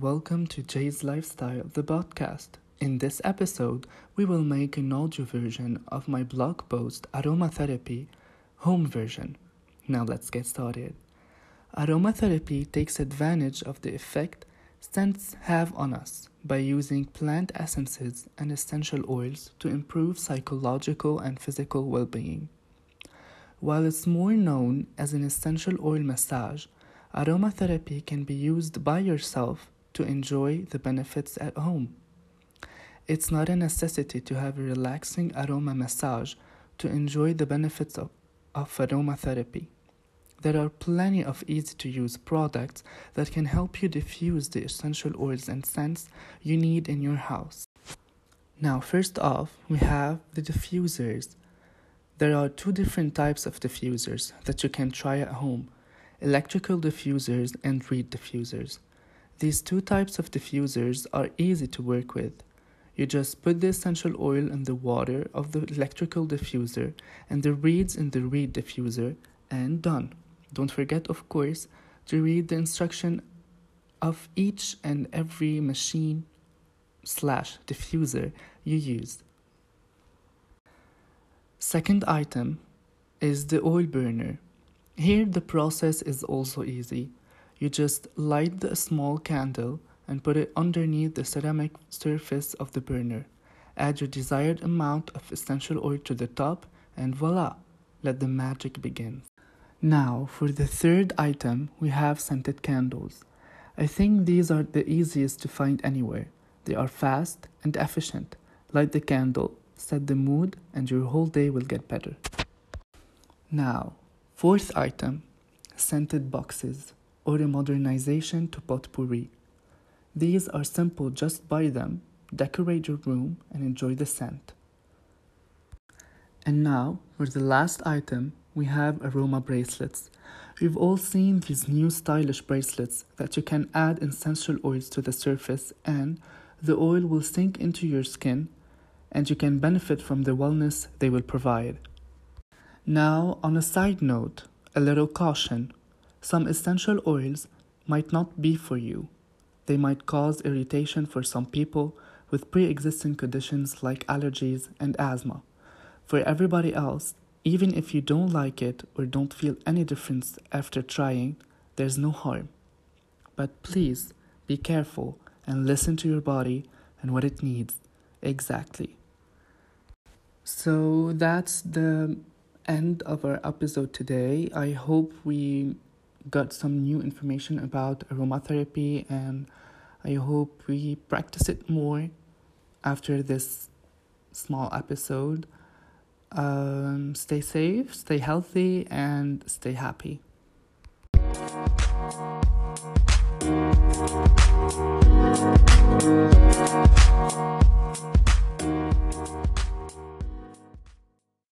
welcome to Jay's Lifestyle, the podcast. In this episode, we will make an audio version of my blog post Aromatherapy home version. Now let's get started. Aromatherapy takes advantage of the effect scents have on us by using plant essences and essential oils to improve psychological and physical well being. While it's more known as an essential oil massage, aromatherapy can be used by yourself to enjoy the benefits at home. It's not a necessity to have a relaxing aroma massage to enjoy the benefits of, of aromatherapy. There are plenty of easy to use products that can help you diffuse the essential oils and scents you need in your house. Now, first off, we have the diffusers. There are two different types of diffusers that you can try at home electrical diffusers and reed diffusers. These two types of diffusers are easy to work with. You just put the essential oil in the water of the electrical diffuser and the reeds in the reed diffuser, and done. Don't forget, of course, to read the instruction of each and every machine slash diffuser you use. Second item is the oil burner. Here the process is also easy. You just light the small candle and put it underneath the ceramic surface of the burner. Add your desired amount of essential oil to the top and voila, let the magic begin. Now, for the third item, we have scented candles. I think these are the easiest to find anywhere. They are fast and efficient. Light the candle, set the mood, and your whole day will get better. Now, fourth item scented boxes or a modernization to potpourri. These are simple, just buy them, decorate your room, and enjoy the scent. And now, for the last item, we have aroma bracelets. We've all seen these new stylish bracelets that you can add essential oils to the surface and the oil will sink into your skin and you can benefit from the wellness they will provide. Now, on a side note, a little caution. Some essential oils might not be for you. They might cause irritation for some people with pre existing conditions like allergies and asthma. For everybody else, even if you don't like it or don't feel any difference after trying, there's no harm. But please be careful and listen to your body and what it needs exactly. So that's the end of our episode today. I hope we got some new information about aromatherapy and I hope we practice it more after this small episode. Um, stay safe, stay healthy, and stay happy.